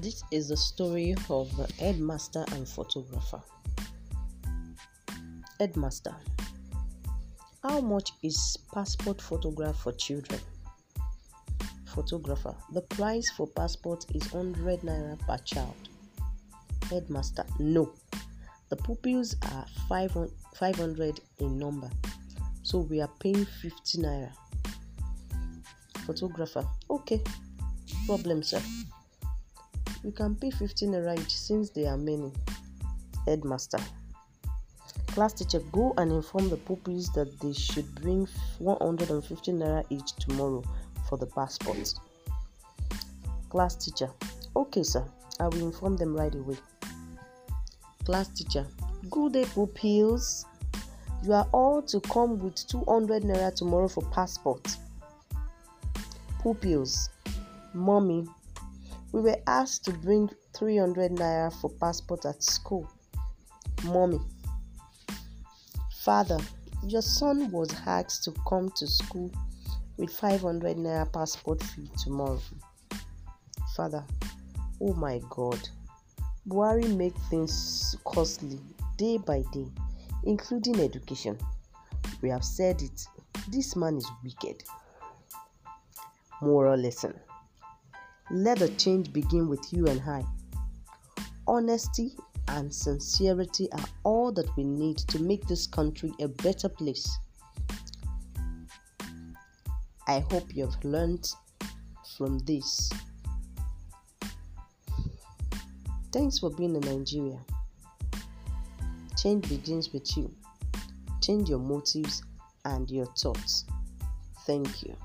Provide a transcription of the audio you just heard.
This is the story of a headmaster and photographer. Headmaster, how much is passport photograph for children? Photographer, the price for passport is 100 naira per child. Headmaster, no. The pupils are 500 in number, so we are paying 50 naira. Photographer, okay, problem, sir. You can pay 15 naira each since they are many. Headmaster. Class teacher, go and inform the pupils that they should bring 150 naira each tomorrow for the passport. Class teacher, okay, sir. I will inform them right away. Class teacher, good day, pupils. You are all to come with 200 naira tomorrow for passport. Pupils, mommy, we were asked to bring 300 naira for passport at school. Mommy, father, your son was asked to come to school with 500 naira passport fee tomorrow. Father, oh my God, Buhari make things costly day by day, including education. We have said it. This man is wicked. Moral lesson. Let the change begin with you and I. Honesty and sincerity are all that we need to make this country a better place. I hope you have learned from this. Thanks for being in Nigeria. Change begins with you. Change your motives and your thoughts. Thank you.